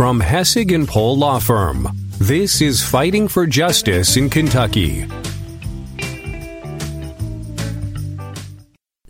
from Hessig and Pohl Law Firm. This is Fighting for Justice in Kentucky.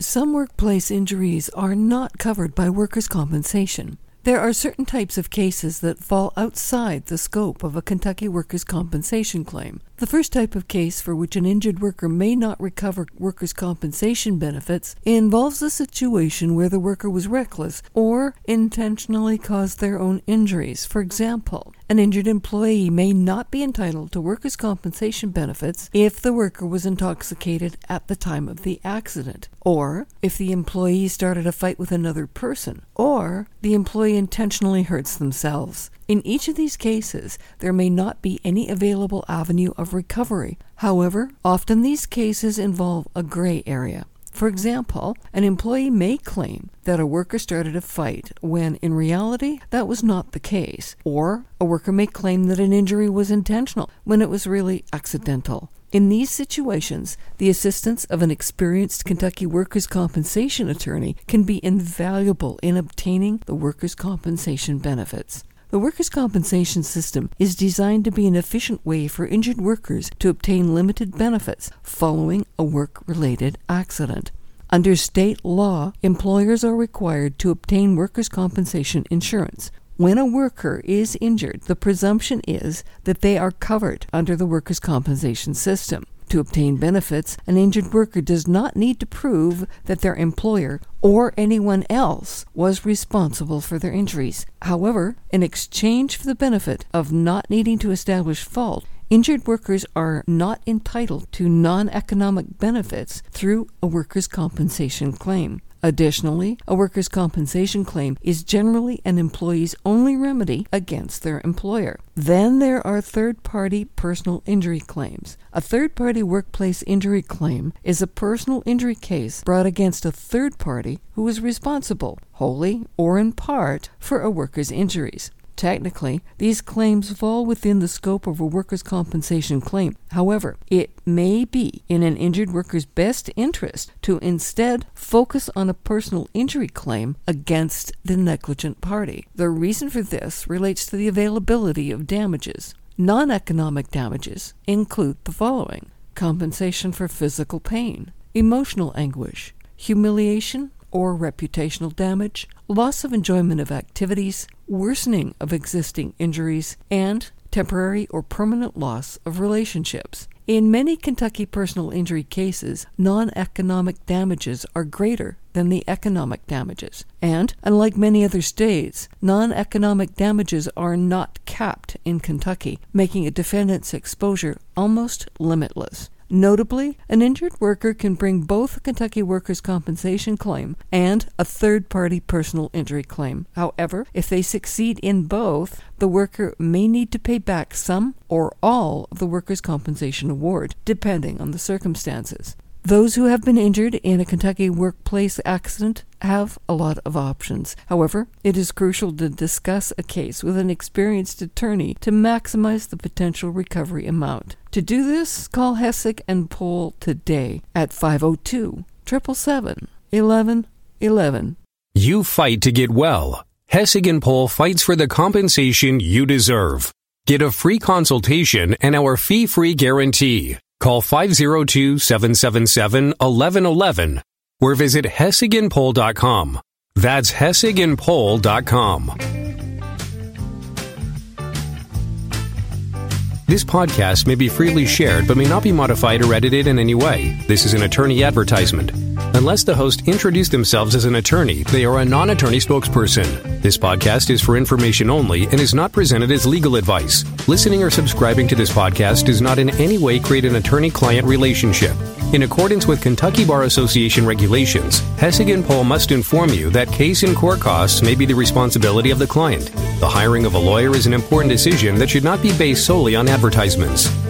Some workplace injuries are not covered by workers' compensation. There are certain types of cases that fall outside the scope of a Kentucky workers' compensation claim. The first type of case for which an injured worker may not recover workers' compensation benefits involves a situation where the worker was reckless or intentionally caused their own injuries. For example, an injured employee may not be entitled to workers' compensation benefits if the worker was intoxicated at the time of the accident, or if the employee started a fight with another person, or the employee intentionally hurts themselves. In each of these cases, there may not be any available avenue of recovery. However, often these cases involve a gray area. For example, an employee may claim that a worker started a fight when in reality that was not the case, or a worker may claim that an injury was intentional when it was really accidental. In these situations, the assistance of an experienced Kentucky workers' compensation attorney can be invaluable in obtaining the workers' compensation benefits. The workers' compensation system is designed to be an efficient way for injured workers to obtain limited benefits following a work related accident. Under state law, employers are required to obtain workers' compensation insurance. When a worker is injured, the presumption is that they are covered under the workers' compensation system. To obtain benefits, an injured worker does not need to prove that their employer or anyone else was responsible for their injuries. However, in exchange for the benefit of not needing to establish fault, injured workers are not entitled to non economic benefits through a workers' compensation claim. Additionally, a workers' compensation claim is generally an employee's only remedy against their employer. Then there are third party personal injury claims. A third party workplace injury claim is a personal injury case brought against a third party who is responsible, wholly or in part, for a worker's injuries. Technically, these claims fall within the scope of a workers' compensation claim. However, it may be in an injured worker's best interest to instead focus on a personal injury claim against the negligent party. The reason for this relates to the availability of damages. Non economic damages include the following compensation for physical pain, emotional anguish, humiliation, or reputational damage, loss of enjoyment of activities, worsening of existing injuries, and temporary or permanent loss of relationships. In many Kentucky personal injury cases, non economic damages are greater than the economic damages. And, unlike many other states, non economic damages are not capped in Kentucky, making a defendant's exposure almost limitless. Notably, an injured worker can bring both a Kentucky workers' compensation claim and a third party personal injury claim. However, if they succeed in both, the worker may need to pay back some or all of the workers' compensation award, depending on the circumstances. Those who have been injured in a Kentucky workplace accident have a lot of options. However, it is crucial to discuss a case with an experienced attorney to maximize the potential recovery amount. To do this, call Hessig and Pohl today at 502 777 1111. You fight to get well. Hessig and Pohl fights for the compensation you deserve. Get a free consultation and our fee-free guarantee. Call 502-777-1111 or visit hessigandpohl.com. That's hessigandpohl.com. This podcast may be freely shared but may not be modified or edited in any way. This is an attorney advertisement. Unless the host introduced themselves as an attorney, they are a non attorney spokesperson. This podcast is for information only and is not presented as legal advice. Listening or subscribing to this podcast does not in any way create an attorney client relationship. In accordance with Kentucky Bar Association regulations, Hessig and Pohl must inform you that case and court costs may be the responsibility of the client. The hiring of a lawyer is an important decision that should not be based solely on advertisements.